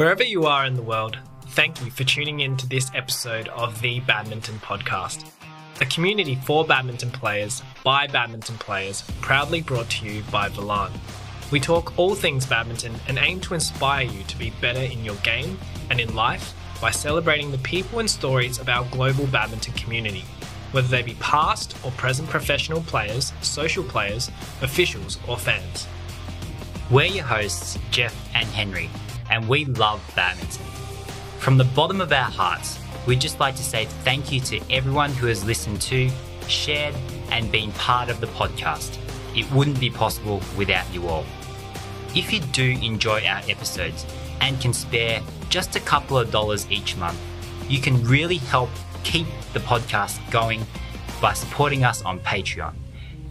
Wherever you are in the world, thank you for tuning in to this episode of the Badminton Podcast, a community for badminton players by badminton players, proudly brought to you by Volant. We talk all things badminton and aim to inspire you to be better in your game and in life by celebrating the people and stories of our global badminton community, whether they be past or present professional players, social players, officials, or fans. We're your hosts, Jeff and Henry, and we love badminton. From the bottom of our hearts, we'd just like to say thank you to everyone who has listened to, shared, and been part of the podcast. It wouldn't be possible without you all. If you do enjoy our episodes and can spare just a couple of dollars each month, you can really help keep the podcast going by supporting us on Patreon.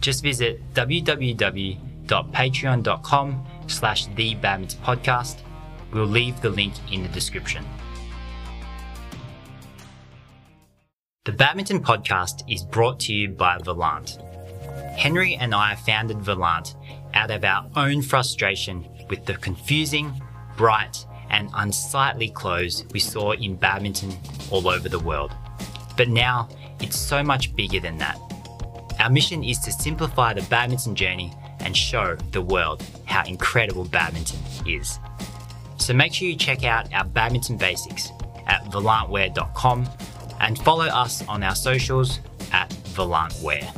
Just visit www.patreon.com slash the badminton podcast. We'll leave the link in the description. The Badminton Podcast is brought to you by Volant. Henry and I founded Volant out of our own frustration with the confusing, bright, and unsightly clothes we saw in badminton all over the world. But now it's so much bigger than that. Our mission is to simplify the badminton journey and show the world how incredible badminton is. So make sure you check out our badminton basics at volantwear.com and follow us on our socials at volantwear.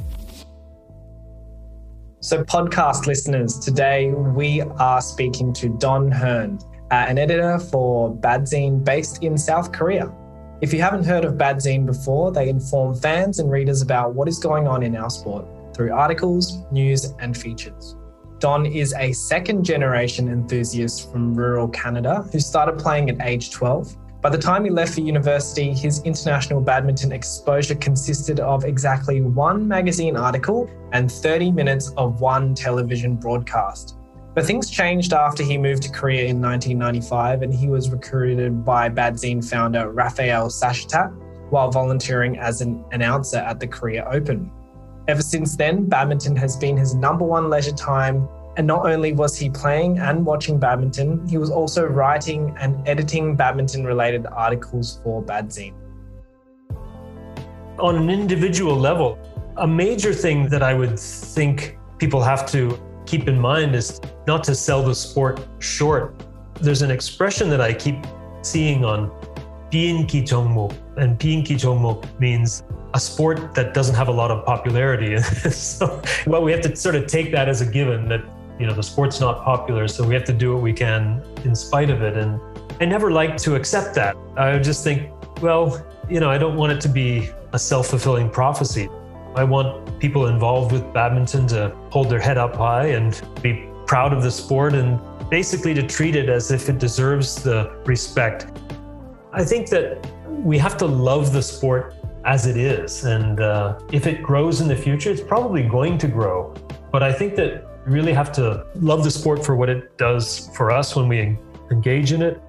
So, podcast listeners, today we are speaking to Don Hearn, uh, an editor for Badzine based in South Korea. If you haven't heard of Badzine before, they inform fans and readers about what is going on in our sport through articles, news, and features. Don is a second generation enthusiast from rural Canada who started playing at age 12 by the time he left for university, his international badminton exposure consisted of exactly one magazine article and 30 minutes of one television broadcast. But things changed after he moved to Korea in 1995 and he was recruited by Badzine founder Raphael Sachetat while volunteering as an announcer at the Korea Open. Ever since then, badminton has been his number one leisure time and not only was he playing and watching badminton, he was also writing and editing badminton related articles for Badzine. On an individual level, a major thing that I would think people have to keep in mind is not to sell the sport short. There's an expression that I keep seeing on Pien Kichongmo, and Pien Kichongmo means a sport that doesn't have a lot of popularity. so, well, we have to sort of take that as a given that you know the sport's not popular so we have to do what we can in spite of it. And i never like to accept that. I just think well you know i don't want it to be a self-fulfilling prophecy. I want people involved with badminton to hold their head up high and be proud of the sport and basically to treat it as if it deserves the respect. I think that we have to love the sport as it is. And uh, if it grows in the future it's probably going to grow. But i think that really have to love the sport for what it does for us when we engage in it.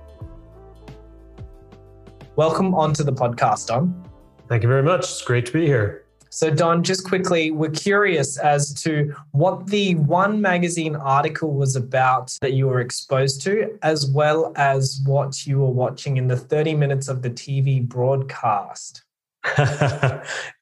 Welcome onto the podcast, Don. Thank you very much. It's great to be here. So, Don, just quickly, we're curious as to what the One magazine article was about that you were exposed to, as well as what you were watching in the 30 minutes of the TV broadcast.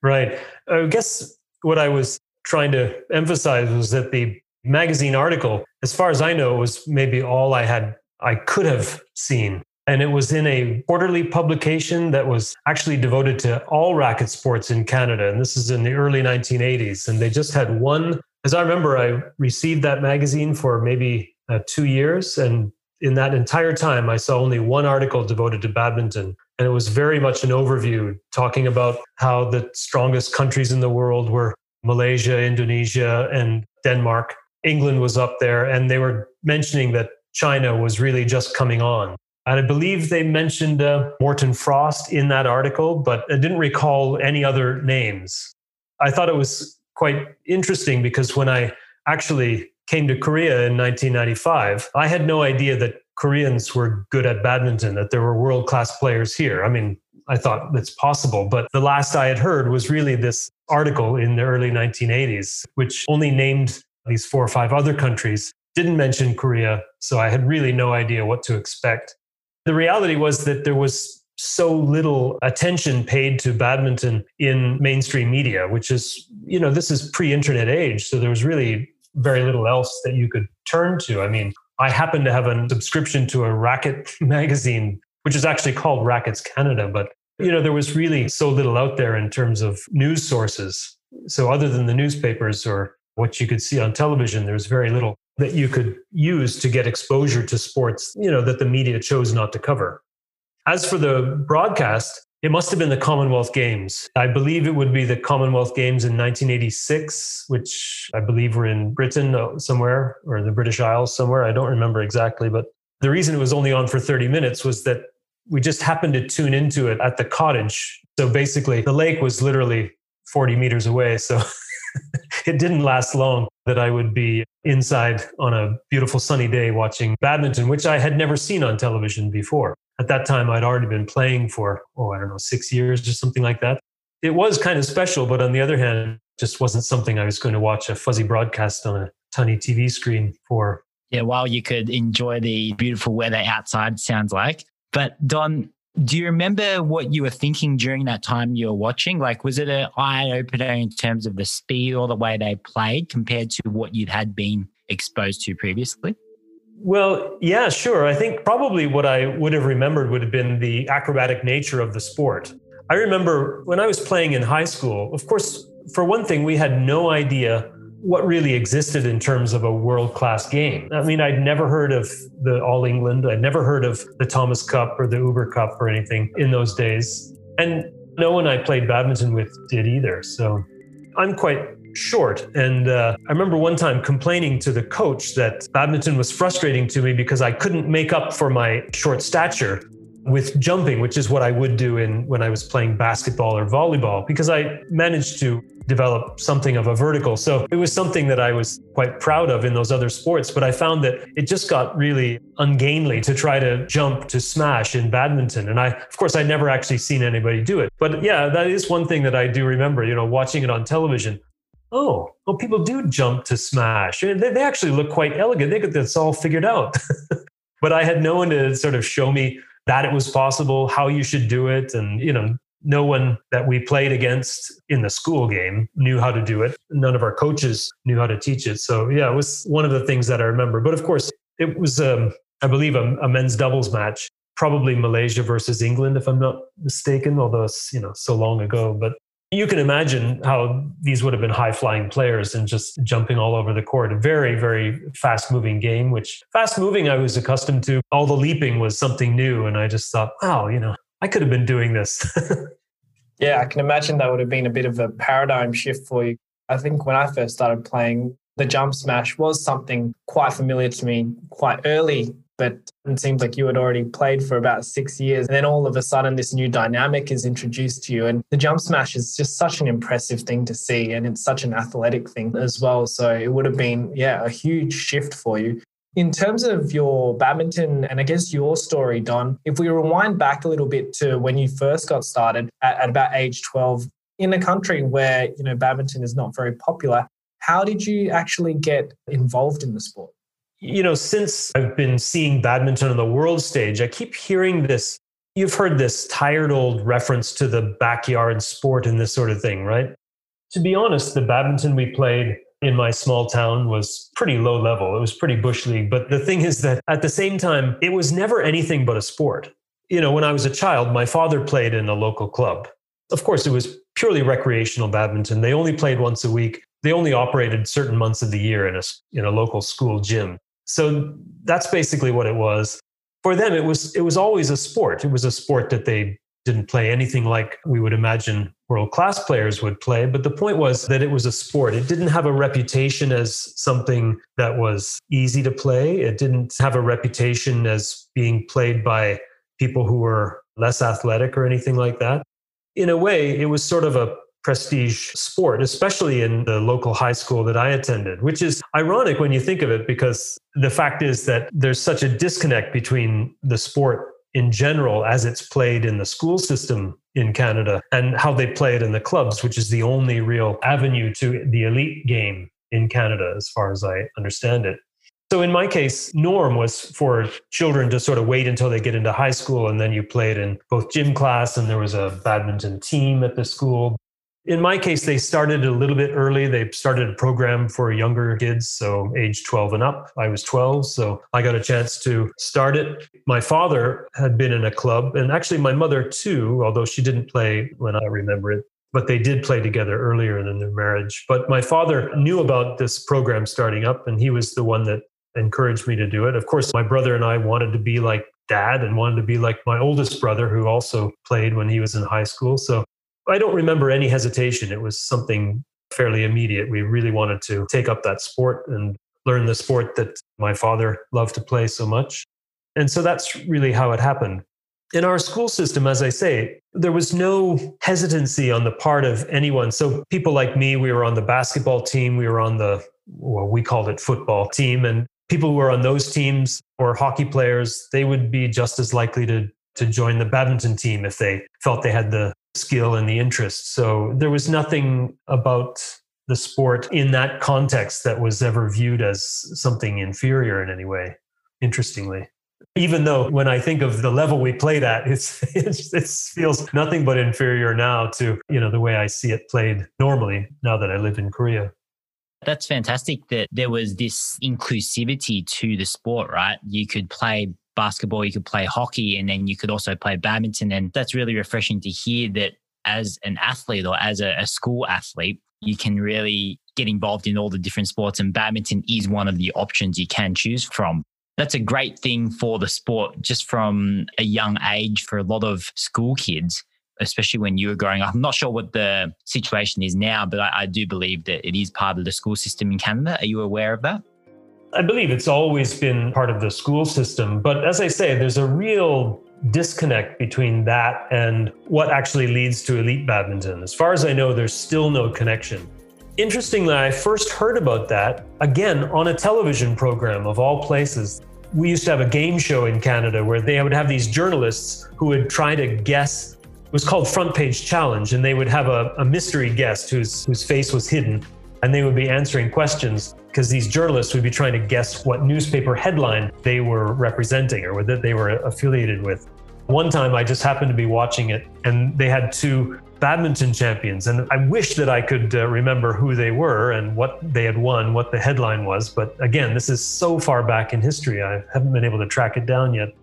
right. I guess what I was trying to emphasize was that the magazine article, as far as I know, it was maybe all I had, I could have seen. And it was in a quarterly publication that was actually devoted to all racket sports in Canada. And this is in the early 1980s. And they just had one, as I remember, I received that magazine for maybe uh, two years. And in that entire time, I saw only one article devoted to badminton. And it was very much an overview talking about how the strongest countries in the world were Malaysia, Indonesia, and Denmark. England was up there, and they were mentioning that China was really just coming on. And I believe they mentioned uh, Morten Frost in that article, but I didn't recall any other names. I thought it was quite interesting because when I actually came to Korea in 1995, I had no idea that Koreans were good at badminton, that there were world class players here. I mean, I thought it's possible, but the last I had heard was really this article in the early 1980s, which only named these four or five other countries. Didn't mention Korea, so I had really no idea what to expect. the reality was that there was so little attention paid to badminton in mainstream media, which is, you know, this is pre internet age. So there was really very little else that you could turn to. I mean, I happen to have a subscription to a racket magazine, which is actually called Racquets Canada, but you know, there was really so little out there in terms of news sources. So other than the newspapers or what you could see on television, there was very little that you could use to get exposure to sports, you know, that the media chose not to cover. As for the broadcast, it must have been the Commonwealth Games. I believe it would be the Commonwealth Games in 1986, which I believe were in Britain uh, somewhere or the British Isles somewhere. I don't remember exactly, but the reason it was only on for 30 minutes was that we just happened to tune into it at the cottage. So basically, the lake was literally 40 meters away. So it didn't last long that I would be inside on a beautiful sunny day watching badminton, which I had never seen on television before. At that time, I'd already been playing for, oh, I don't know, six years or something like that. It was kind of special, but on the other hand, just wasn't something I was going to watch a fuzzy broadcast on a tiny TV screen for. Yeah, while you could enjoy the beautiful weather outside, sounds like. But Don, do you remember what you were thinking during that time you were watching? Like, was it an eye opener in terms of the speed or the way they played compared to what you had been exposed to previously? Well, yeah, sure. I think probably what I would have remembered would have been the acrobatic nature of the sport. I remember when I was playing in high school, of course, for one thing, we had no idea what really existed in terms of a world class game. I mean, I'd never heard of the All England, I'd never heard of the Thomas Cup or the Uber Cup or anything in those days. And no one I played badminton with did either. So I'm quite short. And uh, I remember one time complaining to the coach that badminton was frustrating to me because I couldn't make up for my short stature with jumping, which is what I would do in when I was playing basketball or volleyball, because I managed to develop something of a vertical. So it was something that I was quite proud of in those other sports, but I found that it just got really ungainly to try to jump to smash in badminton. And I, of course, I'd never actually seen anybody do it. But yeah, that is one thing that I do remember, you know, watching it on television. Oh, well, people do jump to smash. They, they actually look quite elegant. They get this all figured out. but I had no one to sort of show me that it was possible, how you should do it. And, you know, no one that we played against in the school game knew how to do it. None of our coaches knew how to teach it. So, yeah, it was one of the things that I remember. But of course, it was, um, I believe, a, a men's doubles match, probably Malaysia versus England, if I'm not mistaken, although it's, you know, so long ago. But you can imagine how these would have been high flying players and just jumping all over the court. A very, very fast moving game, which fast moving I was accustomed to. All the leaping was something new. And I just thought, wow, you know, I could have been doing this. yeah, I can imagine that would have been a bit of a paradigm shift for you. I think when I first started playing, the jump smash was something quite familiar to me quite early but it seems like you had already played for about six years. And then all of a sudden, this new dynamic is introduced to you. And the jump smash is just such an impressive thing to see. And it's such an athletic thing as well. So it would have been, yeah, a huge shift for you. In terms of your badminton and I guess your story, Don, if we rewind back a little bit to when you first got started at, at about age 12 in a country where, you know, badminton is not very popular, how did you actually get involved in the sport? you know, since I've been seeing badminton on the world stage, I keep hearing this. You've heard this tired old reference to the backyard sport and this sort of thing, right? To be honest, the badminton we played in my small town was pretty low level. It was pretty bush league. But the thing is that at the same time, it was never anything but a sport. You know, when I was a child, my father played in a local club. Of course, it was purely recreational badminton. They only played once a week. They only operated certain months of the year in a, in a local school gym. So that's basically what it was. For them, it was it was always a sport. It was a sport that they didn't play anything like we would imagine world class players would play. But the point was that it was a sport. It didn't have a reputation as something that was easy to play. It didn't have a reputation as being played by people who were less athletic or anything like that. In a way, it was sort of a prestige sport, especially in the local high school that I attended, which is ironic when you think of it, because the fact is that there's such a disconnect between the sport in general as it's played in the school system in Canada and how they play it in the clubs, which is the only real avenue to the elite game in Canada, as far as I understand it. So in my case, norm was for children to sort of wait until they get into high school and then you played in both gym class and there was a badminton team at the school. In my case, they started a little bit early. They started a program for younger kids, so age 12 and up. I was 12, so I got a chance to start it. My father had been in a club, and actually my mother too, although she didn't play when I remember it but they did play together earlier in their marriage. But my father knew about this program starting up, and he was the one that encouraged me to do it. Of course, my brother and I wanted to be like dad and wanted to be like my oldest brother, who also played when he was in high school. So I don't remember any hesitation. It was something fairly immediate. We really wanted to take up that sport and learn the sport that my father loved to play so much. And so that's really how it happened. In our school system, as I say, there was no hesitancy on the part of anyone. So people like me, we were on the basketball team, we were on the, well, we called it football team. And people who were on those teams or hockey players, they would be just as likely to to join the badminton team if they felt they had the skill and the interest. So there was nothing about the sport in that context that was ever viewed as something inferior in any way, interestingly. Even though when I think of the level we played at, it's, it's, it feels nothing but inferior now to you know the way I see it played normally now that I live in Korea. That's fantastic that there was this inclusivity to the sport, right? You could play basketball, you could play hockey, and then you could also play badminton. And that's really refreshing to hear that as an athlete or as a, a school athlete, you can really get involved in all the different sports, and badminton is one of the options you can choose from. That's a great thing for the sport just from a young age for a lot of school kids especially when you were growing up. I'm not sure what the situation is now, but I, I do believe that it is part of the school system in Canada. Are you aware of that? I believe it's always been part of the school system. But as I say, there's a real disconnect between that and what actually leads to elite badminton. As far as I know, there's still no connection. Interestingly, I first heard about that again on a television program of all places. We used to have a game show in Canada where they would have these journalists who would try to guess it was called Front Page Challenge, and they would have a, a mystery guest whose whose face was hidden, and they would be answering questions because these journalists would be trying to guess what newspaper headline they were representing or that they were affiliated with. One time, I just happened to be watching it, and they had two badminton champions, and I wish that I could uh, remember who they were and what they had won, what the headline was. But again, this is so far back in history, I haven't been able to track it down yet.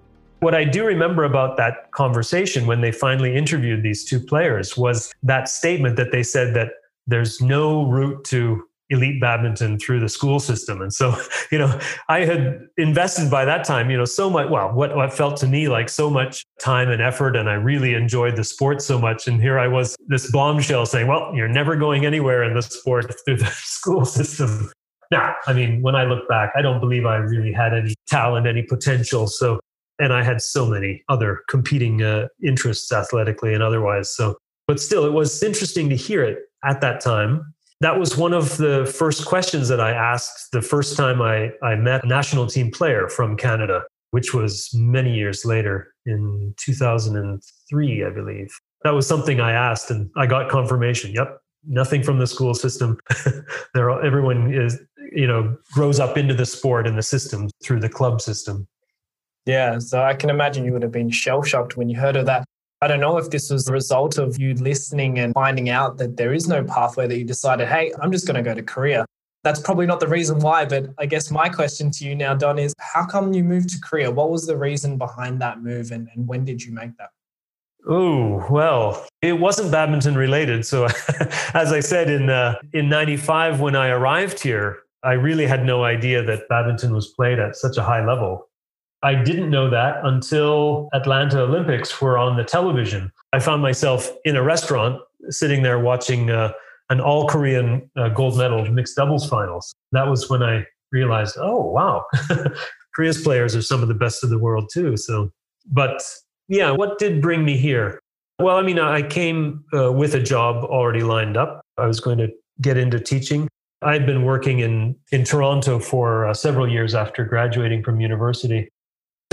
What I do remember about that conversation when they finally interviewed these two players was that statement that they said that there's no route to elite badminton through the school system. And so, you know, I had invested by that time, you know, so much, well, what, what felt to me like so much time and effort. And I really enjoyed the sport so much. And here I was, this bombshell saying, well, you're never going anywhere in the sport through the school system. Now, I mean, when I look back, I don't believe I really had any talent, any potential. So and I had so many other competing uh, interests athletically and otherwise. So, but still, it was interesting to hear it at that time. That was one of the first questions that I asked the first time I, I met a national team player from Canada, which was many years later in 2003, I believe. That was something I asked, and I got confirmation. Yep, nothing from the school system. there, everyone is, you know, grows up into the sport and the system through the club system. Yeah, so I can imagine you would have been shell shocked when you heard of that. I don't know if this was the result of you listening and finding out that there is no pathway that you decided, hey, I'm just going to go to Korea. That's probably not the reason why, but I guess my question to you now, Don, is how come you moved to Korea? What was the reason behind that move and, and when did you make that? Oh, well, it wasn't badminton related. So, as I said, in, uh, in 95, when I arrived here, I really had no idea that badminton was played at such a high level. I didn't know that until Atlanta Olympics were on the television. I found myself in a restaurant sitting there watching uh, an all Korean uh, gold medal mixed doubles finals. That was when I realized, oh, wow, Korea's players are some of the best of the world too. So, but yeah, what did bring me here? Well, I mean, I came uh, with a job already lined up. I was going to get into teaching. I'd been working in, in Toronto for uh, several years after graduating from university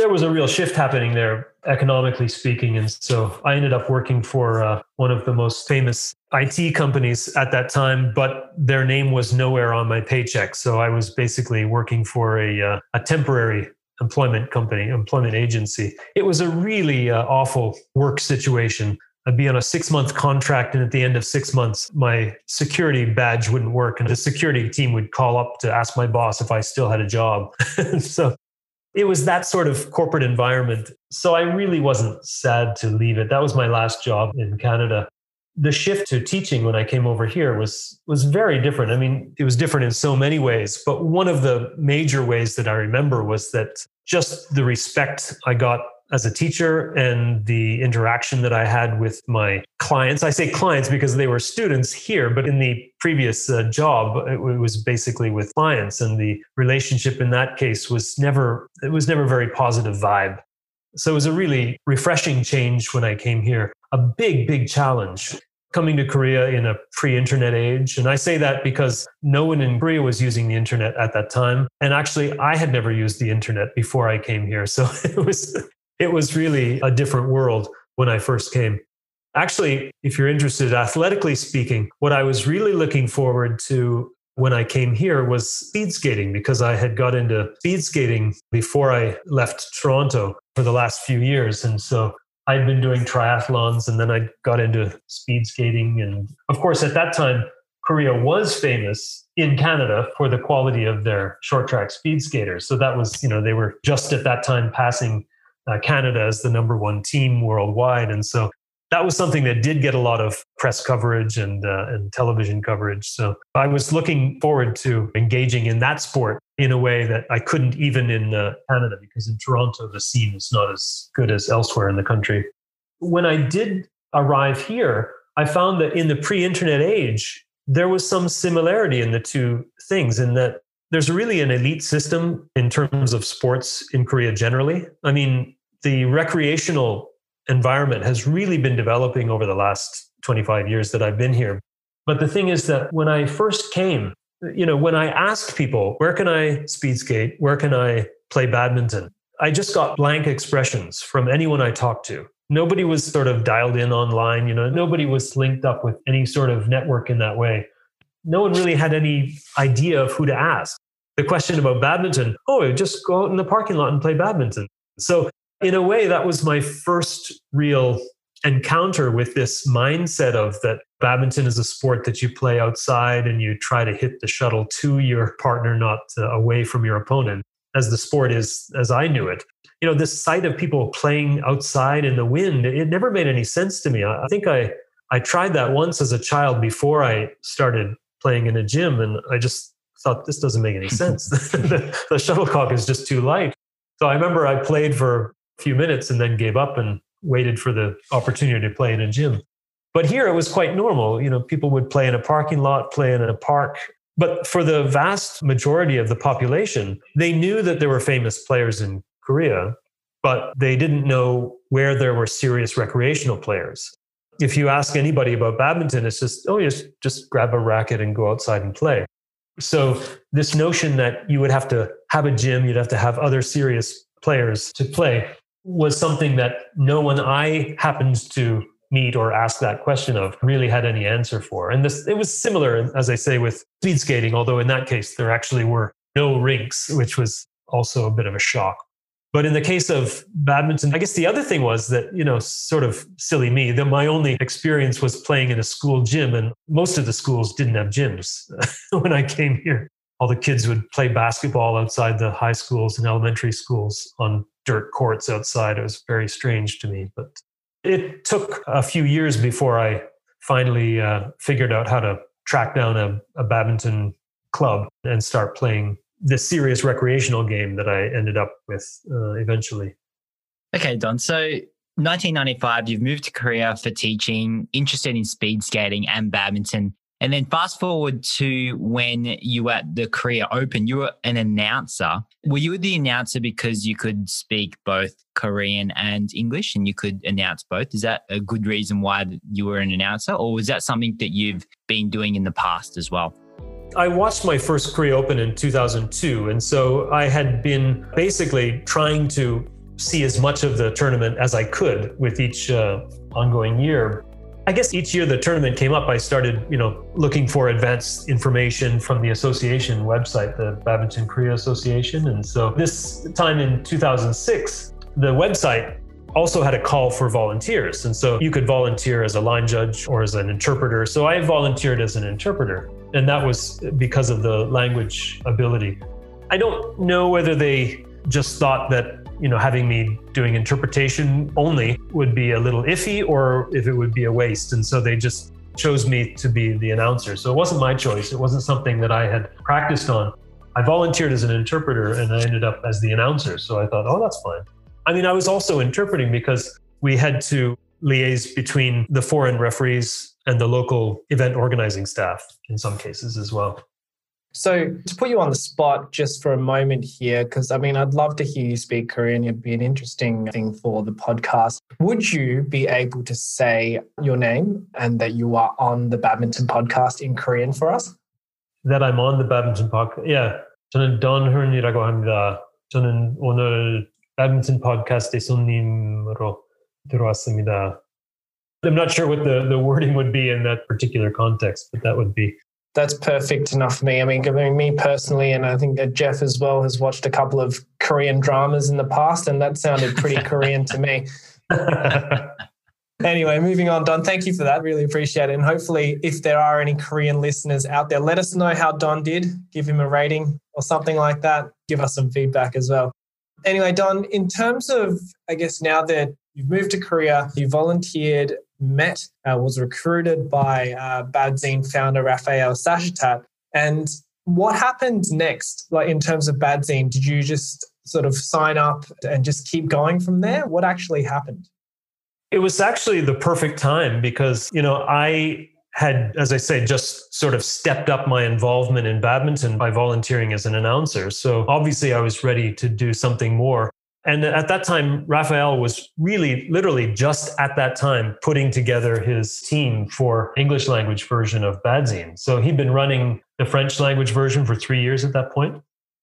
there was a real shift happening there, economically speaking. And so I ended up working for uh, one of the most famous IT companies at that time, but their name was nowhere on my paycheck. So I was basically working for a, uh, a temporary employment company, employment agency. It was a really uh, awful work situation. I'd be on a six month contract, and at the end of six months, my security badge wouldn't work. And the security team would call up to ask my boss if I still had a job. so it was that sort of corporate environment. So I really wasn't sad to leave it. That was my last job in Canada. The shift to teaching when I came over here was was very different. I mean, it was different in so many ways, but one of the major ways that I remember was that just the respect I got as a teacher and the interaction that I had with my clients. I say clients because they were students here, but in the previous uh, job, it was basically with clients, and the relationship in that case was never it was never very positive vibe. So it was a really refreshing change when I came here. A big, big challenge coming to Korea in a pre internet age. And I say that because no one in Korea was using the internet at that time. And actually, I had never used the internet before I came here. So it was it was really a different world when I first came. Actually, if you're interested, athletically speaking, what I was really looking forward to when I came here was speed skating because I had got into speed skating before I left Toronto for the last few years. And so I'd been doing triathlons and then I got into speed skating. And of course, at that time, Korea was famous in Canada for the quality of their short track speed skaters. So that was, you know, they were just at that time passing uh, Canada as the number one team worldwide. And so that was something that did get a lot of press coverage and, uh, and television coverage. So I was looking forward to engaging in that sport in a way that I couldn't even in uh, Canada because in Toronto, the scene is not as good as elsewhere in the country. When I did arrive here, I found that in the pre internet age, there was some similarity in the two things in that there's really an elite system in terms of sports in Korea generally. I mean, the recreational environment has really been developing over the last 25 years that I've been here. But the thing is that when I first came, you know, when I asked people, where can I speed skate? Where can I play badminton? I just got blank expressions from anyone I talked to. Nobody was sort of dialed in online, you know, nobody was linked up with any sort of network in that way no one really had any idea of who to ask. The question about badminton, oh, just go out in the parking lot and play badminton. So, in a way, that was my first real encounter with this mindset of that badminton is a sport that you play outside and you try to hit the shuttle to your partner, not uh, away from your opponent, as the sport is, as I knew it. You know, this sight of people playing outside in the wind, it never made any sense to me. I think I, I tried that once as a child before I started playing in a gym, and I just thought this doesn't make any sense. the, the shuttlecock is just too light. So I remember I played for few minutes and then gave up and waited for the opportunity to play in a gym. But here it was quite normal. You know, people would play in a parking lot, play in a park. But for the vast majority of the population, they knew that there were famous players in Korea, but they didn't know where there were serious recreational players if you ask anybody about badminton, it's just, oh, just, just grab a racket and go outside and play. So, this notion that you would have to have a gym, you'd have to have other serious players to play was something that no one I happened to meet or ask that question of really had any answer for. And this, it was similar, as I say, with speed skating, although in that case, there actually were no rinks, which was also a bit of a shock. But in the case of badminton, I guess the other thing was that, you know, sort of silly me, that my only experience was playing in a school gym, and most of the schools didn't have gyms when I came here. All the kids would play basketball outside the high schools and elementary schools on dirt courts outside. It was very strange to me. But it took a few years before I finally uh, figured out how to track down a, a badminton club and start playing the serious recreational game that I ended up with uh, eventually. Okay, Don. So 1995, you've moved to Korea for teaching, interested in speed skating and badminton. And then fast forward to when you were at the Korea Open, you were an announcer. Were you the announcer because you could speak both Korean and English and you could announce both? Is that a good reason why you were an announcer? Or was that something that you've been doing in the past as well? I watched my first Korea Open in 2002. And so I had been basically trying to see as much of the tournament as I could with each uh, ongoing year. I guess each year the tournament came up, I started, you know, looking for advanced information from the association website, the Badminton Korea Association. And so this time in 2006, the website also had a call for volunteers. And so you could volunteer as a line judge or as an interpreter. So I volunteered as an interpreter. And that was because of the language ability. I don't know whether they just thought that you know, having me doing interpretation only would be a little iffy or if it would be a waste. And so they just chose me to be the announcer. So it wasn't my choice. It wasn't something that I had practiced on. I volunteered as an interpreter and I ended up as the announcer. So I thought, oh, that's fine. I mean, I was also interpreting because we had to liaise between the foreign referees and the local event organizing staff in some cases as well. So, to put you on the spot just for a moment here, because I mean, I'd love to hear you speak Korean. It'd be an interesting thing for the podcast. Would you be able to say your name and that you are on the badminton podcast in Korean for us? That I'm on the badminton podcast. Yeah. 저는 donhurn이라고 합니다. 저는 오늘 badminton podcast에 손님으로 들어왔습니다. I'm not sure what the, the wording would be in that particular context, but that would be that's perfect enough for me. I mean, I mean, me personally, and I think Jeff as well has watched a couple of Korean dramas in the past, and that sounded pretty Korean to me. anyway, moving on, Don. Thank you for that. Really appreciate it. And hopefully, if there are any Korean listeners out there, let us know how Don did. Give him a rating or something like that. Give us some feedback as well. Anyway, Don, in terms of, I guess now that you've moved to Korea, you volunteered met, uh, was recruited by uh, Badzine founder Raphael Sachetat. And what happened next, like in terms of Badzine? Did you just sort of sign up and just keep going from there? What actually happened? It was actually the perfect time because, you know, I had, as I say, just sort of stepped up my involvement in badminton by volunteering as an announcer. So obviously I was ready to do something more. And at that time, Raphael was really literally just at that time putting together his team for English language version of Badzine. So he'd been running the French language version for three years at that point.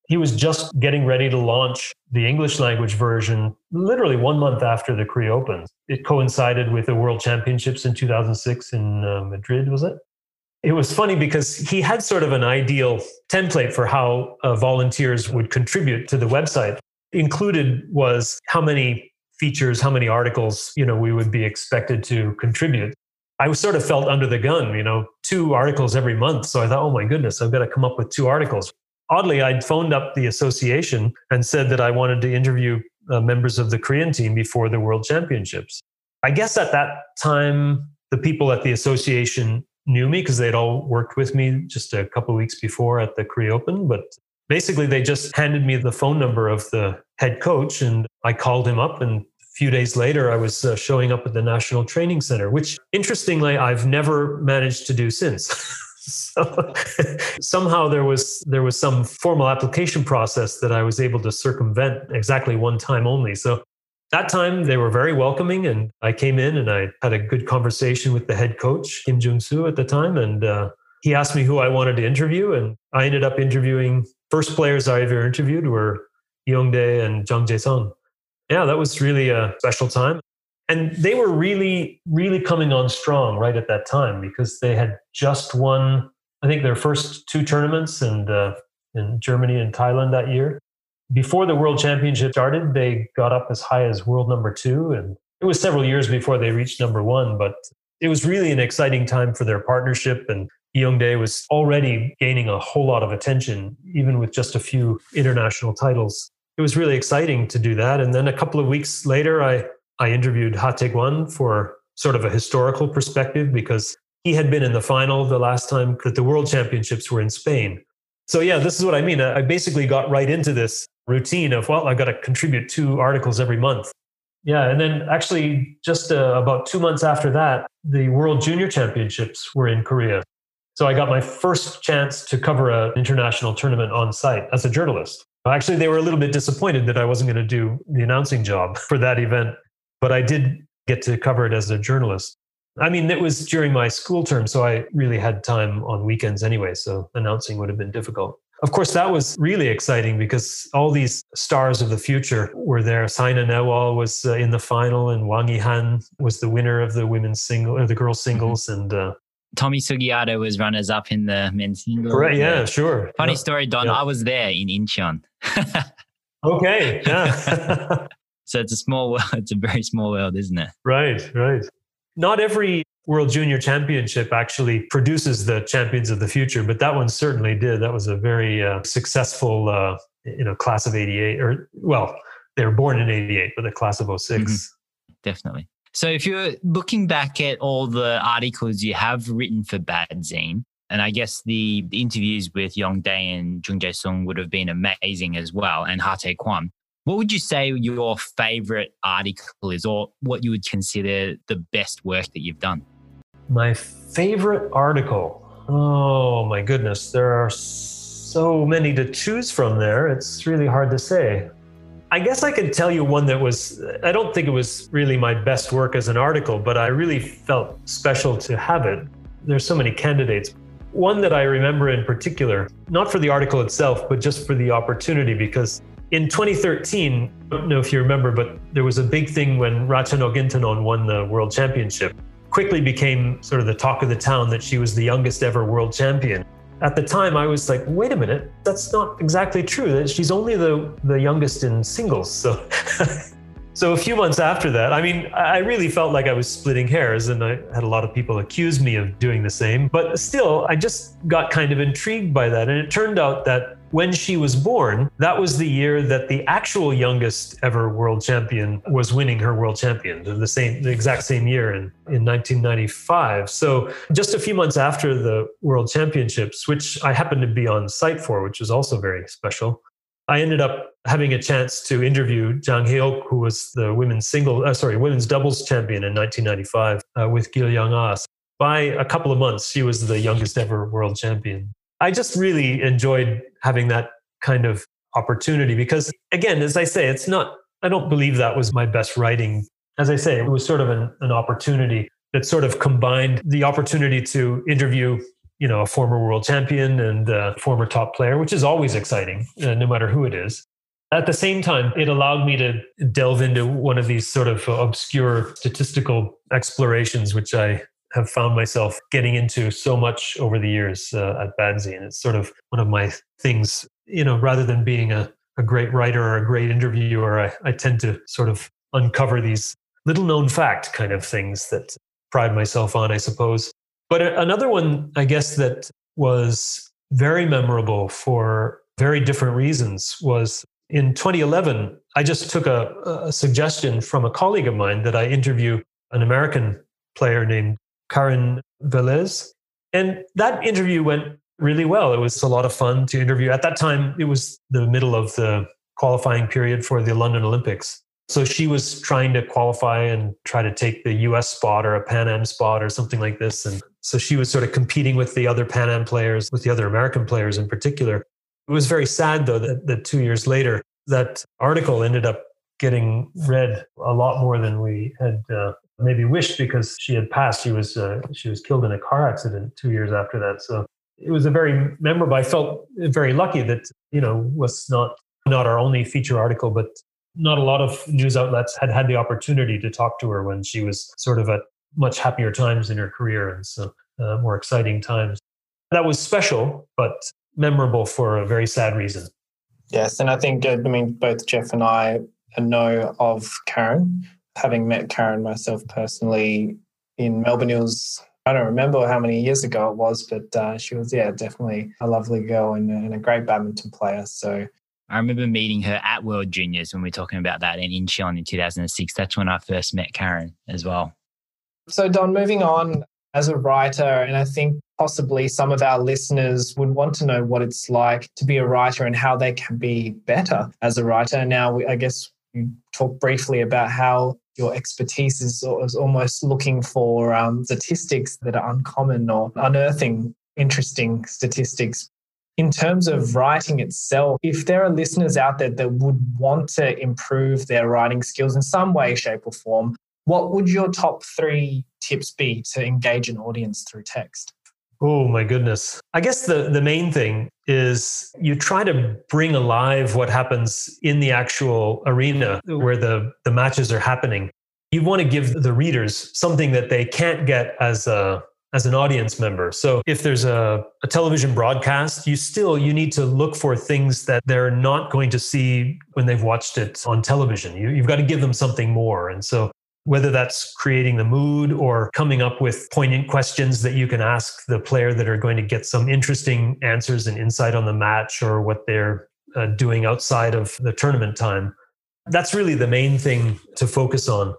He was just getting ready to launch the English language version literally one month after the Korea Opens. It coincided with the World Championships in 2006 in uh, Madrid, was it? It was funny because he had sort of an ideal template for how uh, volunteers would contribute to the website included was how many features, how many articles, you know, we would be expected to contribute. I was sort of felt under the gun, you know, two articles every month. So I thought, oh my goodness, I've got to come up with two articles. Oddly, I'd phoned up the association and said that I wanted to interview uh, members of the Korean team before the World Championships. I guess at that time, the people at the association knew me because they'd all worked with me just a couple weeks before at the Korea Open, but basically they just handed me the phone number of the head coach and I called him up and a few days later I was uh, showing up at the National Training Center which interestingly I've never managed to do since. so somehow there was there was some formal application process that I was able to circumvent exactly one time only. So that time they were very welcoming and I came in and I had a good conversation with the head coach Kim Jung Soo at the time and uh, he asked me who I wanted to interview and I ended up interviewing first players I ever interviewed were Yongdae and Jung Jae Sung. Yeah, that was really a special time. And they were really, really coming on strong right at that time because they had just won, I think, their first two tournaments and uh, in Germany and Thailand that year. Before the World Championship started, they got up as high as world number two. And it was several years before they reached number one, but it was really an exciting time for their partnership. And Yongdae was already gaining a whole lot of attention, even with just a few international titles. It was really exciting to do that. And then a couple of weeks later, I, I interviewed Ha Tae-kwon for sort of a historical perspective because he had been in the final the last time that the World Championships were in Spain. So, yeah, this is what I mean. I basically got right into this routine of, well, I've got to contribute two articles every month. Yeah. And then actually, just uh, about two months after that, the World Junior Championships were in Korea. So I got my first chance to cover an international tournament on site as a journalist. Actually, they were a little bit disappointed that I wasn't going to do the announcing job for that event, but I did get to cover it as a journalist. I mean, it was during my school term, so I really had time on weekends anyway, so announcing would have been difficult. of course, that was really exciting because all these stars of the future were there. Saina Nehwal was uh, in the final, and Wang Yihan was the winner of the women's single or the girls mm-hmm. singles, mm-hmm. and uh, Tommy Sugiarto was runners up in the men's single. Right? Yeah, sure. Funny yeah. story, Don. Yeah. I was there in Incheon. okay. Yeah. so it's a small world. It's a very small world, isn't it? Right. Right. Not every World Junior Championship actually produces the champions of the future, but that one certainly did. That was a very uh, successful, uh, you know, class of '88, or well, they were born in '88, but the class of 6 mm-hmm. Definitely. So, if you're looking back at all the articles you have written for Badzine, and I guess the, interviews with Yong Yongdae and Jung Jae Sung would have been amazing as well, and Ha Tae Kwon. What would you say your favorite article is, or what you would consider the best work that you've done? My favorite article. Oh my goodness, there are so many to choose from there. It's really hard to say. I guess I could tell you one that was, I don't think it was really my best work as an article, but I really felt special to have it. There's so many candidates. One that I remember in particular, not for the article itself, but just for the opportunity, because in 2013, I don't know if you remember, but there was a big thing when Ratchanok Intanon won the world championship. Quickly became sort of the talk of the town that she was the youngest ever world champion. At the time, I was like, wait a minute, that's not exactly true. That she's only the, the youngest in singles. So So a few months after that, I mean, I really felt like I was splitting hairs and I had a lot of people accuse me of doing the same. But still, I just got kind of intrigued by that. And it turned out that when she was born, that was the year that the actual youngest ever world champion was winning her world champion, the same, the exact same year in, in 1995. So just a few months after the world championships, which I happened to be on site for, which was also very special. I ended up having a chance to interview Jang Hye-ock, who was the women's single, uh, sorry, women's doubles champion in 1995 uh, with Gil Young As. By a couple of months, she was the youngest ever world champion. I just really enjoyed having that kind of opportunity because, again, as I say, it's not, I don't believe that was my best writing. As I say, it was sort of an, an opportunity that sort of combined the opportunity to interview you know, a former world champion and a former top player, which is always exciting, uh, no matter who it is. At the same time, it allowed me to delve into one of these sort of obscure statistical explorations, which I have found myself getting into so much over the years uh, at and It's sort of one of my things, you know, rather than being a, a great writer or a great interviewer, I, I tend to sort of uncover these little known fact kind of things that pride myself on, I suppose. But another one, I guess, that was very memorable for very different reasons was in 2011. I just took a, a suggestion from a colleague of mine that I interview an American player named Karyn Velez. And that interview went really well. It was a lot of fun to interview. At that time, it was the middle of the qualifying period for the London Olympics. So she was trying to qualify and try to take the US spot or a Pan Am spot or something like this. And so she was sort of competing with the other Pan Am players, with the other American players in particular. It was very sad, though, that, that two years later, that article ended up getting read a lot more than we had uh, maybe wished because she had passed. She was uh, she was killed in a car accident two years after that. So it was a very memorable. I felt very lucky that you know was not not our only feature article, but not a lot of news outlets had had the opportunity to talk to her when she was sort of at much happier times in her career and so uh, more exciting times. That was special, but memorable for a very sad reason. Yes, and I think I mean both Jeff and I know of Karyn, having met Karyn myself personally in Melbourne. It was I don't remember how many years ago it was, but uh, she was yeah definitely a lovely girl and, and a great badminton player. So I remember meeting her at World Juniors when we are talking about that in Incheon in 2006. That's when I first met Karyn as well. So, Don, moving on as a writer, and I think possibly some of our listeners would want to know what it's like to be a writer and how they can be better as a writer. Now, I guess you talked briefly about how your expertise is, is almost looking for um, statistics that are uncommon or unearthing interesting statistics in terms of writing itself, if there are listeners out there that would want to improve their writing skills in some way, shape, or form, what would your top three tips be to engage an audience through text? Oh my goodness. I guess the, the main thing is you try to bring alive what happens in the actual arena where the, the matches are happening. You want to give the readers something that they can't get as a as an audience member. So if there's a, a television broadcast, you still you need to look for things that they're not going to see when they've watched it on television. You, you've got to give them something more. And so whether that's creating the mood or coming up with poignant questions that you can ask the player that are going to get some interesting answers and insight on the match or what they're uh, doing outside of the tournament time. That's really the main thing to focus on.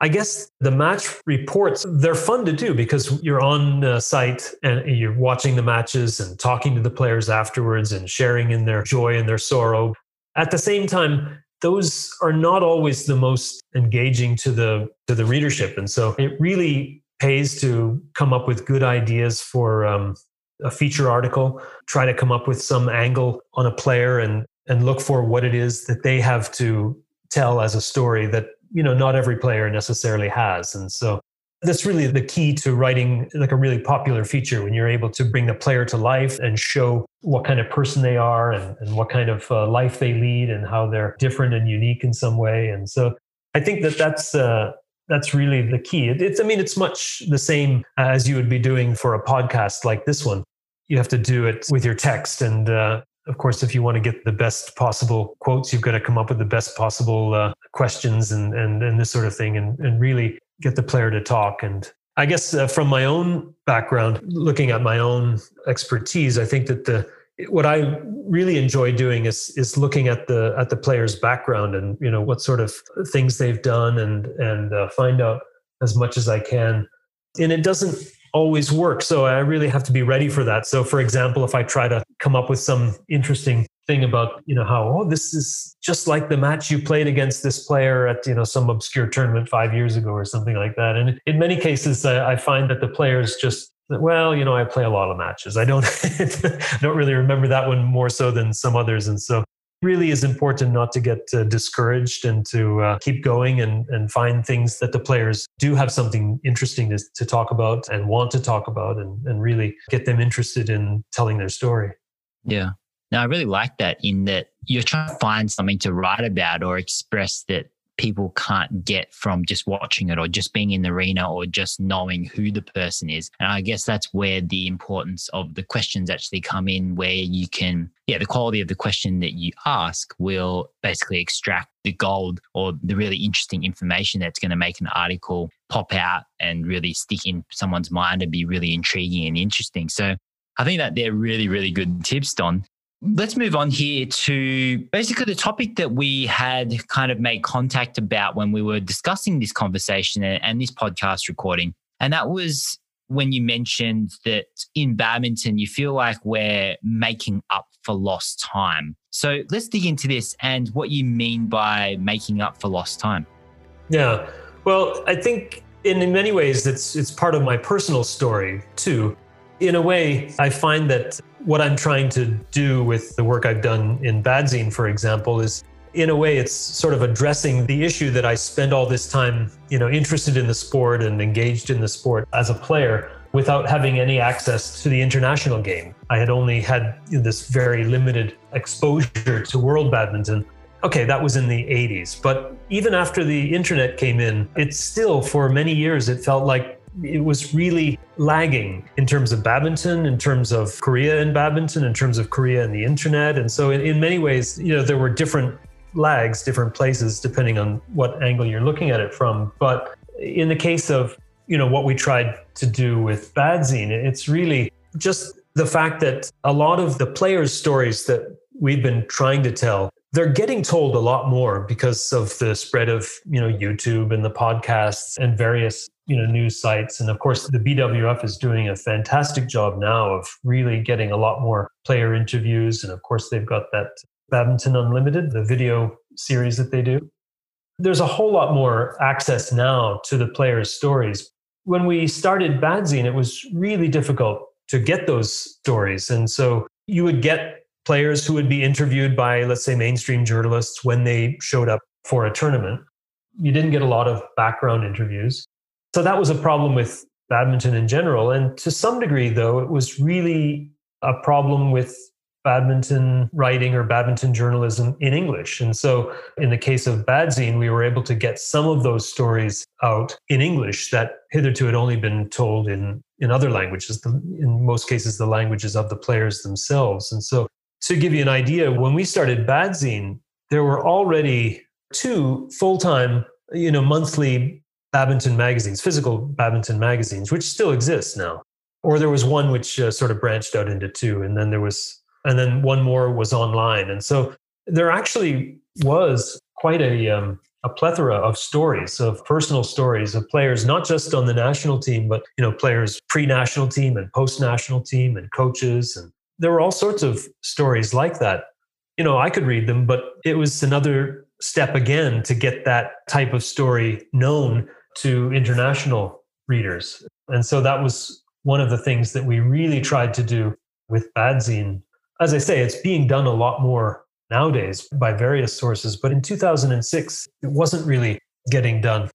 I guess the match reports, they're fun to do because you're on site and you're watching the matches and talking to the players afterwards and sharing in their joy and their sorrow. At the same time, those are not always the most engaging to the to the readership. And so it really pays to come up with good ideas for um, a feature article try to come up with some angle on a player and and look for what it is that they have to tell as a story that you know not every player necessarily has. And so that's really the key to writing like a really popular feature when you're able to bring the player to life and show what kind of person they are and, and what kind of uh, life they lead and how they're different and unique in some way. And so I think that that's uh, that's really the key. It, it's I mean it's much the same as you would be doing for a podcast like this one. You have to do it with your text and. Uh, of course, if you want to get the best possible quotes, you've got to come up with the best possible uh, questions and, and and this sort of thing, and and really get the player to talk. And I guess uh, from my own background, looking at my own expertise, I think that the what I really enjoy doing is is looking at the at the player's background and you know what sort of things they've done and and uh, find out as much as I can. And it doesn't always work, so I really have to be ready for that. So, for example, if I try to come up with some interesting thing about you know how oh this is just like the match you played against this player at you know some obscure tournament five years ago or something like that. And in many cases i, find that the players just well you know i play a lot of matches. I don't don't really remember that one more so than some others. And so really is important not to get uh, discouraged and to uh, keep going and, and find things that the players do have something interesting to, to talk about and want to talk about and, and really get them interested in telling their story. Yeah. Now, I really like that in that you're trying to find something to write about or express that people can't get from just watching it or just being in the arena or just knowing who the person is. And I guess that's where the importance of the questions actually come in, where you can, yeah, the quality of the question that you ask will basically extract the gold or the really interesting information that's going to make an article pop out and really stick in someone's mind and be really intriguing and interesting. So I think that they're really, really good tips, Don. Let's move on here to basically the topic that we had kind of made contact about when we were discussing this conversation and this podcast recording. And that was when you mentioned that in badminton, you feel like we're making up for lost time. So let's dig into this and what you mean by making up for lost time. Yeah. Well, I think in, in many ways, it's, it's part of my personal story too. In a way, I find that what I'm trying to do with the work I've done in Badzine, for example, is in a way it's sort of addressing the issue that I spend all this time, you know, interested in the sport and engaged in the sport as a player without having any access to the international game. I had only had this very limited exposure to world badminton. Okay, that was in the 80s, but even after the internet came in, it's still for many years it felt like it was really lagging in terms of badminton, in terms of Korea and badminton, in terms of Korea and the internet. And so, in, in many ways, you know, there were different lags, different places, depending on what angle you're looking at it from. But in the case of, you know, what we tried to do with Badzine, it's really just the fact that a lot of the players' stories that we've been trying to tell they're getting told a lot more because of the spread of you know YouTube and the podcasts and various you know news sites. And of course the BWF is doing a fantastic job now of really getting a lot more player interviews. And of course they've got that Badminton Unlimited the video series that they do. There's a whole lot more access now to the players stories. When we started Badzine it was really difficult to get those stories. And so you would get players who would be interviewed by let's say mainstream journalists when they showed up for a tournament you didn't get a lot of background interviews so that was a problem with badminton in general. And to some degree, though, it was really a problem with badminton writing or badminton journalism in English. And so, in the case of Badzine, we were able to get some of those stories out in English that hitherto had only been told in, in other languages, in most cases, the languages of the players themselves. And so, to give you an idea, when we started Badzine, there were already two full time, you know, monthly badminton magazines, physical badminton magazines, which still exist now. Or there was one which uh, sort of branched out into two, and then there was and then one more was online. And so there actually was quite a um, a plethora of stories of personal stories of players not just on the national team but you know players pre-national team and post-national team and coaches and there were all sorts of stories like that you know i could read them but it was another step again to get that type of story known to international readers and so that was one of the things that we really tried to do with badzine as I say, it's being done a lot more nowadays by various sources. But in 2006, it wasn't really getting done.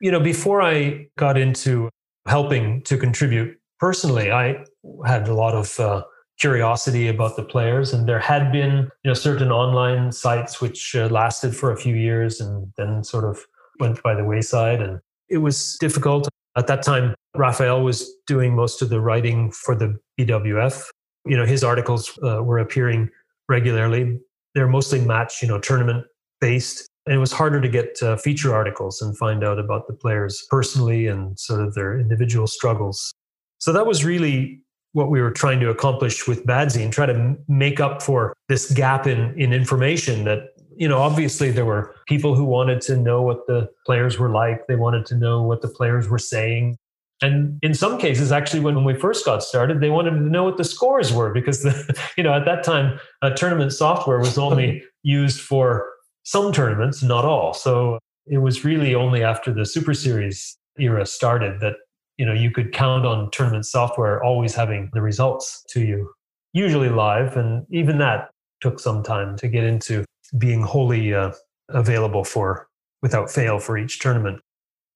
You know, before I got into helping to contribute personally, I had a lot of uh, curiosity about the players, and there had been you know certain online sites which uh, lasted for a few years and then sort of went by the wayside, and it was difficult. At that time, Raphael was doing most of the writing for the BWF, you know, his articles uh, were appearing regularly. They're mostly match, you know, tournament based. And it was harder to get uh, feature articles and find out about the players personally and sort of their individual struggles. So that was really what we were trying to accomplish with Badzine, try to make up for this gap in, in information that, you know, obviously there were people who wanted to know what the players were like. They wanted to know what the players were saying. And in some cases, actually, when we first got started, they wanted to know what the scores were because, the, you know, at that time, uh, tournament software was only used for some tournaments, not all. So it was really only after the Super Series era started that you know you could count on tournament software always having the results to you, usually live, and even that took some time to get into being wholly uh, available for without fail for each tournament.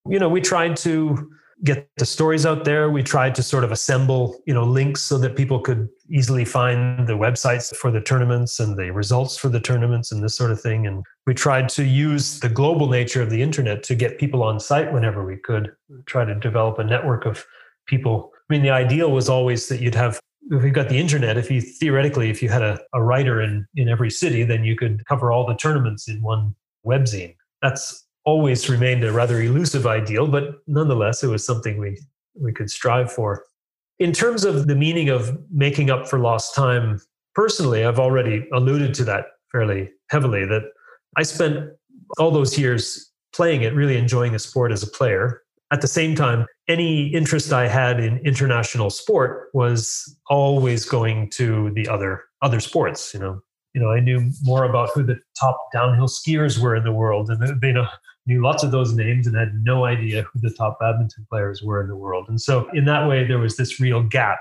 You know, we tried to get the stories out there. We tried to sort of assemble, you know, links so that people could easily find the websites for the tournaments and the results for the tournaments and this sort of thing. And we tried to use the global nature of the internet to get people on site whenever we could. Try to develop a network of people. I mean, the ideal was always that you'd have if you've got the internet, if you theoretically, if you had a, a writer in, in every city, then you could cover all the tournaments in one webzine. That's always remained a rather elusive ideal, but nonetheless, it was something we, we could strive for. In terms of the meaning of making up for lost time, personally, I've already alluded to that fairly heavily that I spent all those years playing it, really enjoying the sport as a player. At the same time, any interest I had in international sport was always going to the other other sports, you know. You know, I knew more about who the top downhill skiers were in the world, and you know, knew lots of those names and had no idea who the top badminton players were in the world. And so, in that way, there was this real gap.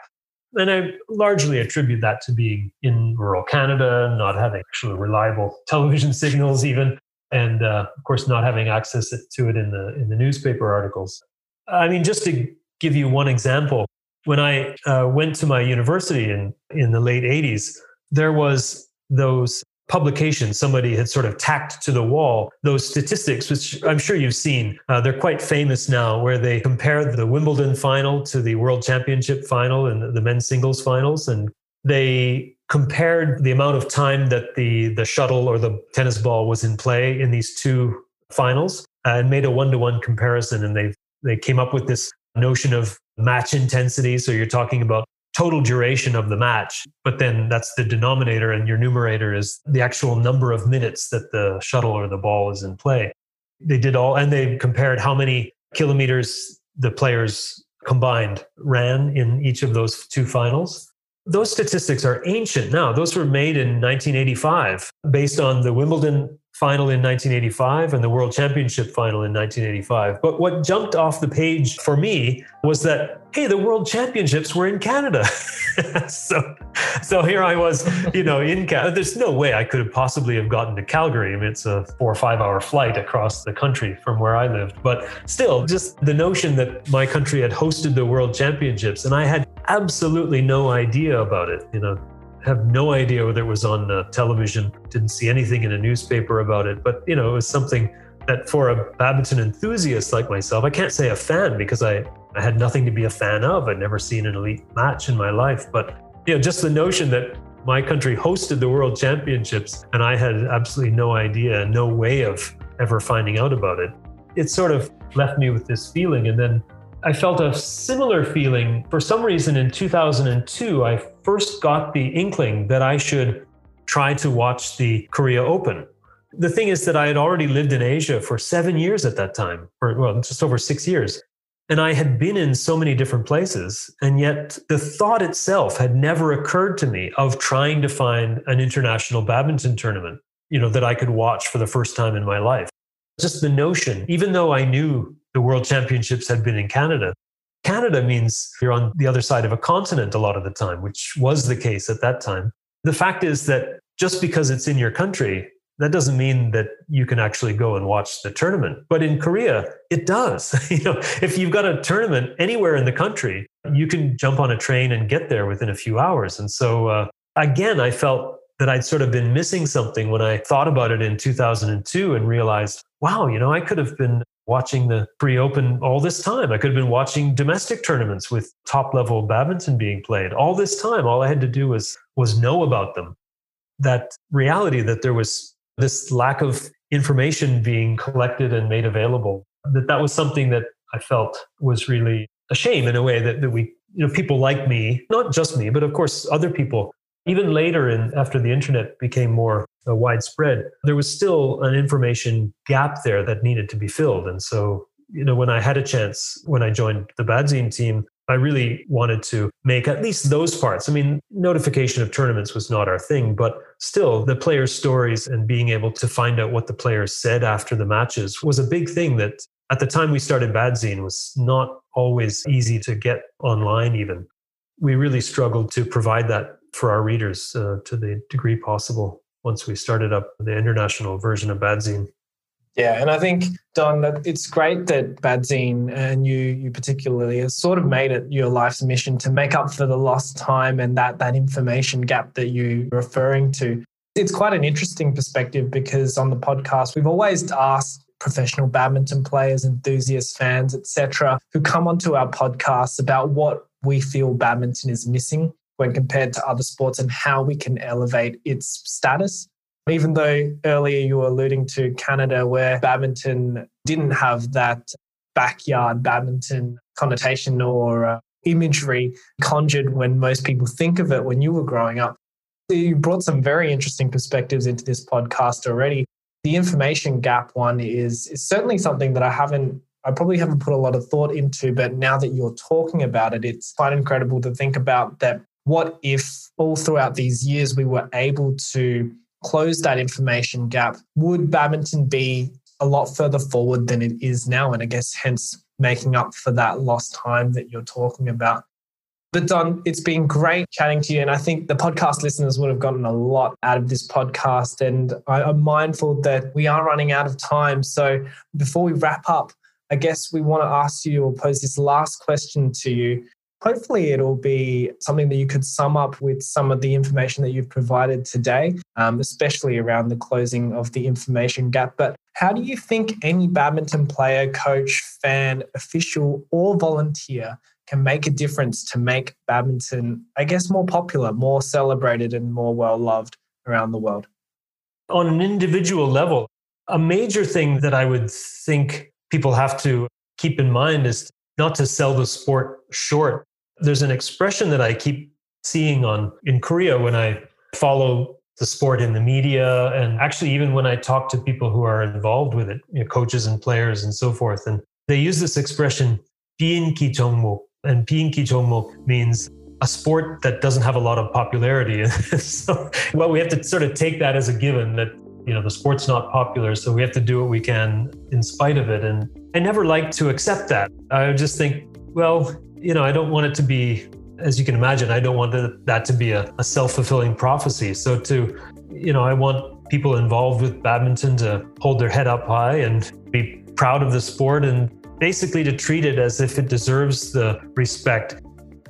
And I largely attribute that to being in rural Canada, not having actually reliable television signals, even, and uh, of course, not having access to it in the in the newspaper articles. I mean, just to give you one example, when I uh, went to my university in in the late '80s, there was those publication, somebody had sort of tacked to the wall those statistics, which I'm sure you've seen. Uh, they're quite famous now, where they compare the Wimbledon final to the World Championship final and the men's singles finals. And they compared the amount of time that the, the shuttle or the tennis ball was in play in these two finals and made a one to one comparison. And they, they came up with this notion of match intensity. So you're talking about total duration of the match. But then that's the denominator, and your numerator is the actual number of minutes that the shuttle or the ball is in play. They did all, and they compared how many kilometers the players combined ran in each of those two finals. Those statistics are ancient now. Those were made in 1985 based on the Wimbledon final in 1985 and the World Championship final in 1985. But what jumped off the page for me was that, hey, the World Championships were in Canada. so, so here I was, you know, in Canada. There's no way I could have possibly have gotten to Calgary. I mean, it's a four or five hour flight across the country from where I lived. But still, just the notion that my country had hosted the World Championships and I had absolutely no idea about it, you know, have no idea whether it was on uh, television, didn't see anything in a newspaper about it. But, you know, it was something that for a badminton enthusiast like myself, I can't say a fan because I, I had nothing to be a fan of. I'd never seen an elite match in my life. But, you know, just the notion that my country hosted the world championships and I had absolutely no idea, no way of ever finding out about it. It sort of left me with this feeling. And then I felt a similar feeling for some reason in 2002. I first got the inkling that I should try to watch the Korea Open. The thing is that I had already lived in Asia for seven years at that time, or well, just over six years. And I had been in so many different places. And yet the thought itself had never occurred to me of trying to find an international badminton tournament, you know, that I could watch for the first time in my life. Just the notion, even though I knew the world championships had been in Canada. Canada means you're on the other side of a continent a lot of the time, which was the case at that time. The fact is that just because it's in your country, that doesn't mean that you can actually go and watch the tournament. But in Korea, it does. you know, if you've got a tournament anywhere in the country, you can jump on a train and get there within a few hours. And so, uh, again, I felt that I'd sort of been missing something when I thought about it in 2002 and realized, wow, you know, I could have been watching the pre open all this time. I could have been watching domestic tournaments with top level badminton being played all this time. All I had to do was was know about them. That reality that there was this lack of information being collected and made available, that that was something that I felt was really a shame in a way that, that we, you know, people like me, not just me, but of course other people even later in after the internet became more widespread there was still an information gap there that needed to be filled. And so you know when i had a chance when i joined the badzine team i really wanted to make at least those parts. I mean notification of tournaments was not our thing but still the players stories and being able to find out what the players said after the matches was a big thing that at the time we started badzine was not always easy to get online even. We really struggled to provide that for our readers uh, to the degree possible once we started up the international version of Badzine. Yeah, and I think Don, that it's great that Badzine and you, you particularly, has sort of made it your life's mission to make up for the lost time and that that information gap that you're referring to. It's quite an interesting perspective because on the podcast we've always asked professional badminton players, enthusiasts, fans, etc., who come onto our podcast about what we feel badminton is missing when compared to other sports and how we can elevate its status. Even though earlier you were alluding to Canada, where badminton didn't have that backyard badminton connotation or uh, imagery conjured when most people think of it when you were growing up. You brought some very interesting perspectives into this podcast already. The information gap one is, is certainly something that I haven't I probably haven't put a lot of thought into, but now that you're talking about it, it's quite incredible to think about that what if all throughout these years we were able to close that information gap? Would badminton be a lot further forward than it is now? And I guess hence making up for that lost time that you're talking about. But Don, it's been great chatting to you. And I think the podcast listeners would have gotten a lot out of this podcast. And I'm mindful that we are running out of time. So before we wrap up, I guess we want to ask you or pose this last question to you. Hopefully, it'll be something that you could sum up with some of the information that you've provided today, um, especially around the closing of the information gap. But how do you think any badminton player, coach, fan, official, or volunteer can make a difference to make badminton, I guess, more popular, more celebrated, and more well loved around the world? On an individual level, a major thing that I would think people have to keep in mind is not to sell the sport short. There's an expression that I keep seeing on in Korea when I follow the sport in the media and actually even when I talk to people who are involved with it, you know, coaches and players and so forth. And they use this expression, 비인기 종목. And 비인기 종목 means a sport that doesn't have a lot of popularity. so, well, we have to sort of take that as a given that you know, the sport's not popular, so we have to do what we can in spite of it. And I never like to accept that. I just think, well, you know, I don't want it to be, as you can imagine, I don't want that to be a, a self fulfilling prophecy. So to, you know, I want people involved with badminton to hold their head up high and be proud of the sport and basically to treat it as if it deserves the respect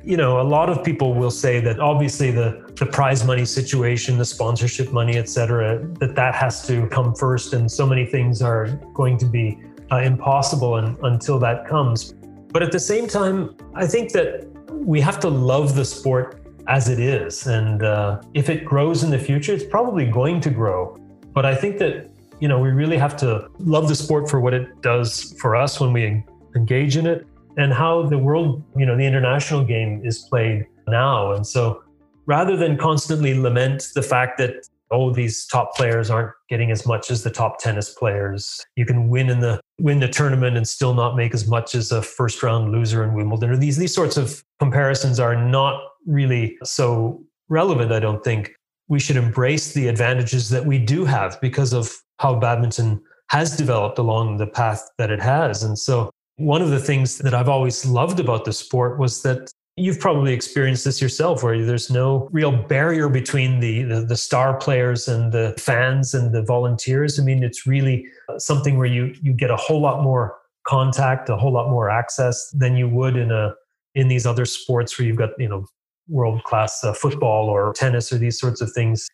you know, a lot of people will say that obviously the the prize money situation, the sponsorship money, et cetera, that that has to come first, and so many things are going to be uh, impossible and, until that comes. But at the same time, I think that we have to love the sport as it is, and uh, if it grows in the future, it's probably going to grow. But I think that you know we really have to love the sport for what it does for us when we engage in it and how the world, you know, the international game is played now. And so rather than constantly lament the fact that, oh, these top players aren't getting as much as the top tennis players, you can win in the win the tournament and still not make as much as a first round loser in Wimbledon. Or these these sorts of comparisons are not really so relevant, I don't think. We should embrace the advantages that we do have because of how badminton has developed along the path that it has. And so one of the things that I've always loved about the sport was that you've probably experienced this yourself where there's no real barrier between the, the, the star players and the fans and the volunteers i mean it's really something where you you get a whole lot more contact a whole lot more access than you would in a in these other sports where you've got you know world class uh, football or tennis or these sorts of things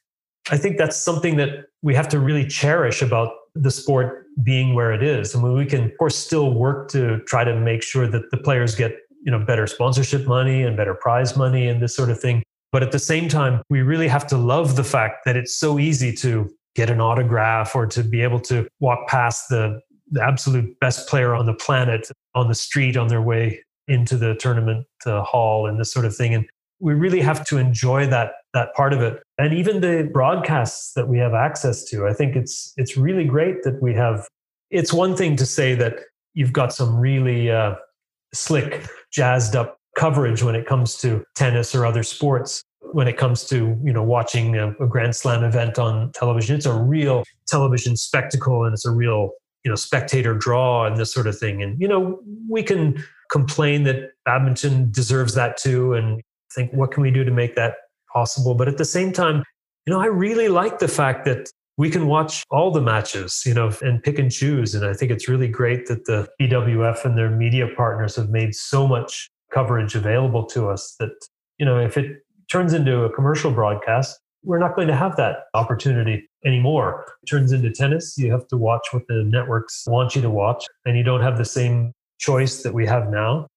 i think that's something that we have to really cherish about the sport being where it is. I mean, we can, of course, still work to try to make sure that the players get, you know, better sponsorship money and better prize money and this sort of thing. But at the same time, we really have to love the fact that it's so easy to get an autograph or to be able to walk past the, the absolute best player on the planet on the street on their way into the tournament uh, hall and this sort of thing. And we really have to enjoy that that part of it and even the broadcasts that we have access to i think it's it's really great that we have it's one thing to say that you've got some really uh, slick jazzed up coverage when it comes to tennis or other sports when it comes to you know watching a, a grand slam event on television it's a real television spectacle and it's a real you know spectator draw and this sort of thing and you know we can complain that badminton deserves that too and think what can we do to make that possible. But at the same time, you know, I really like the fact that we can watch all the matches, you know, and pick and choose. And I think it's really great that the BWF and their media partners have made so much coverage available to us that, you know, if it turns into a commercial broadcast, we're not going to have that opportunity anymore. It turns into tennis. You have to watch what the networks want you to watch, and you don't have the same choice that we have now.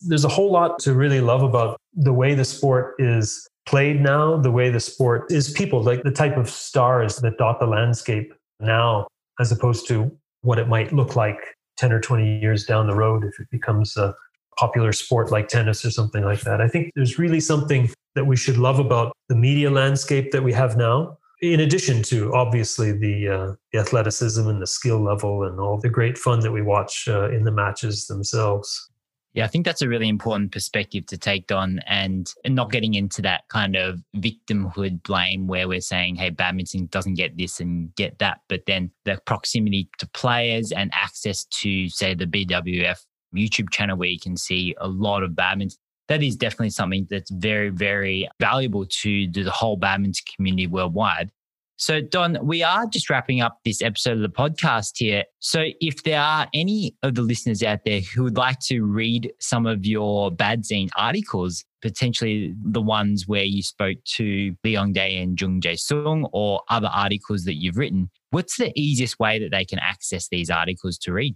There's a whole lot to really love about the way the sport is played now, the way the sport is people, like the type of stars that dot the landscape now, as opposed to what it might look like 10 or 20 years down the road if it becomes a popular sport like tennis or something like that. I think there's really something that we should love about the media landscape that we have now. In addition to obviously the, uh, the athleticism and the skill level and all the great fun that we watch uh, in the matches themselves. Yeah, I think that's a really important perspective to take on and, and not getting into that kind of victimhood blame where we're saying, hey, badminton doesn't get this and get that. But then the proximity to players and access to, say, the BWF YouTube channel where you can see a lot of badminton. That is definitely something that's very, very valuable to the whole badminton community worldwide. So, Don, we are just wrapping up this episode of the podcast here. So, if there are any of the listeners out there who would like to read some of your Badzine articles, potentially the ones where you spoke to Lee Yong Dae and Jung Jae Sung or other articles that you've written, what's the easiest way that they can access these articles to read?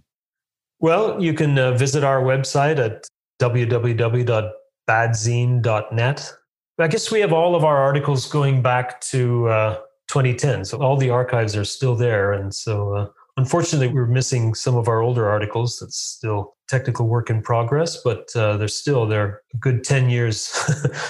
Well, you can uh, visit our website at www.badzine.net. I guess we have all of our articles going back to uh, 2010. So all the archives are still there. And so uh, unfortunately, we're missing some of our older articles. That's still technical work in progress, but uh, they're still they're a good 10 years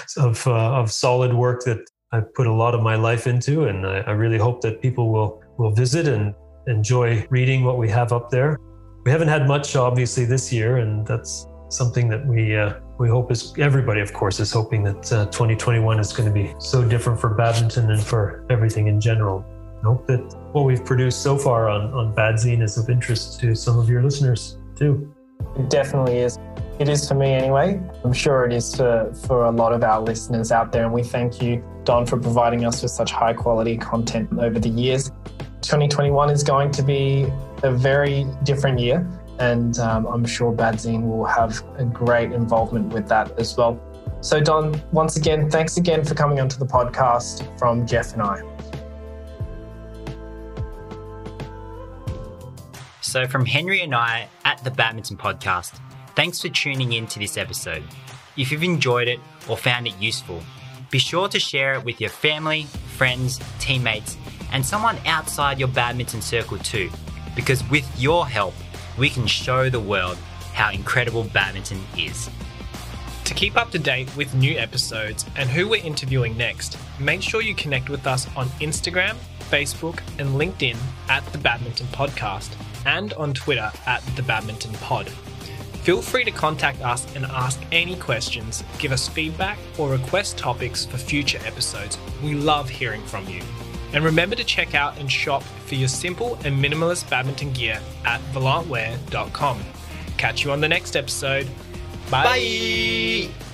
of, uh, of solid work that I've put a lot of my life into. And I, I really hope that people will, will visit and enjoy reading what we have up there. We haven't had much, obviously, this year, and that's something that we uh, we hope is everybody, of course, is hoping that uh, 2021 is going to be so different for badminton and for everything in general. I hope that what we've produced so far on, on Badzine is of interest to some of your listeners too. It definitely is. It is for me anyway. I'm sure it is for, for a lot of our listeners out there. And we thank you, Don, for providing us with such high quality content over the years. 2021 is going to be a very different year. And um, I'm sure Badzine will have a great involvement with that as well. So, Don, once again, thanks again for coming onto the podcast from Jeff and I. So, from Henry and I at the Badminton Podcast, thanks for tuning in to this episode. If you've enjoyed it or found it useful, be sure to share it with your family, friends, teammates, and someone outside your badminton circle too, because with your help, we can show the world how incredible badminton is. To keep up to date with new episodes and who we're interviewing next, make sure you connect with us on Instagram, Facebook, and LinkedIn at the Badminton Podcast and on Twitter at the Badminton Pod. Feel free to contact us and ask any questions, give us feedback, or request topics for future episodes. We love hearing from you. And remember to check out and shop for your simple and minimalist badminton gear at volantwear.com. Catch you on the next episode. Bye. Bye.